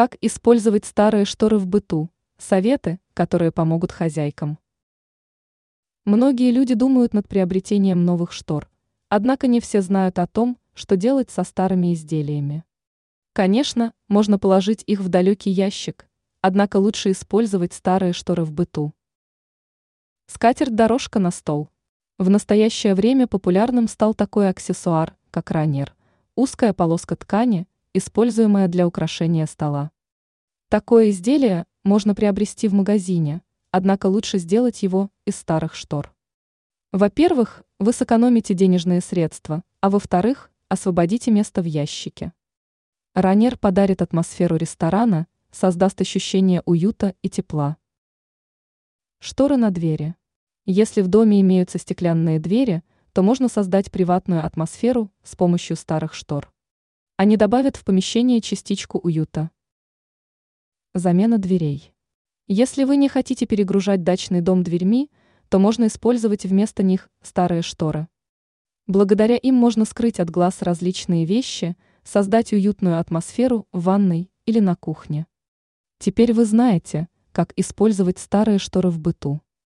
Как использовать старые шторы в быту? Советы, которые помогут хозяйкам. Многие люди думают над приобретением новых штор, однако не все знают о том, что делать со старыми изделиями. Конечно, можно положить их в далекий ящик, однако лучше использовать старые шторы в быту. Скатерть-дорожка на стол. В настоящее время популярным стал такой аксессуар, как ранер – узкая полоска ткани, используемая для украшения стола. Такое изделие можно приобрести в магазине, однако лучше сделать его из старых штор. Во-первых, вы сэкономите денежные средства, а во-вторых, освободите место в ящике. Ранер подарит атмосферу ресторана, создаст ощущение уюта и тепла. Шторы на двери. Если в доме имеются стеклянные двери, то можно создать приватную атмосферу с помощью старых штор. Они добавят в помещение частичку уюта. Замена дверей. Если вы не хотите перегружать дачный дом дверьми, то можно использовать вместо них старые шторы. Благодаря им можно скрыть от глаз различные вещи, создать уютную атмосферу в ванной или на кухне. Теперь вы знаете, как использовать старые шторы в быту.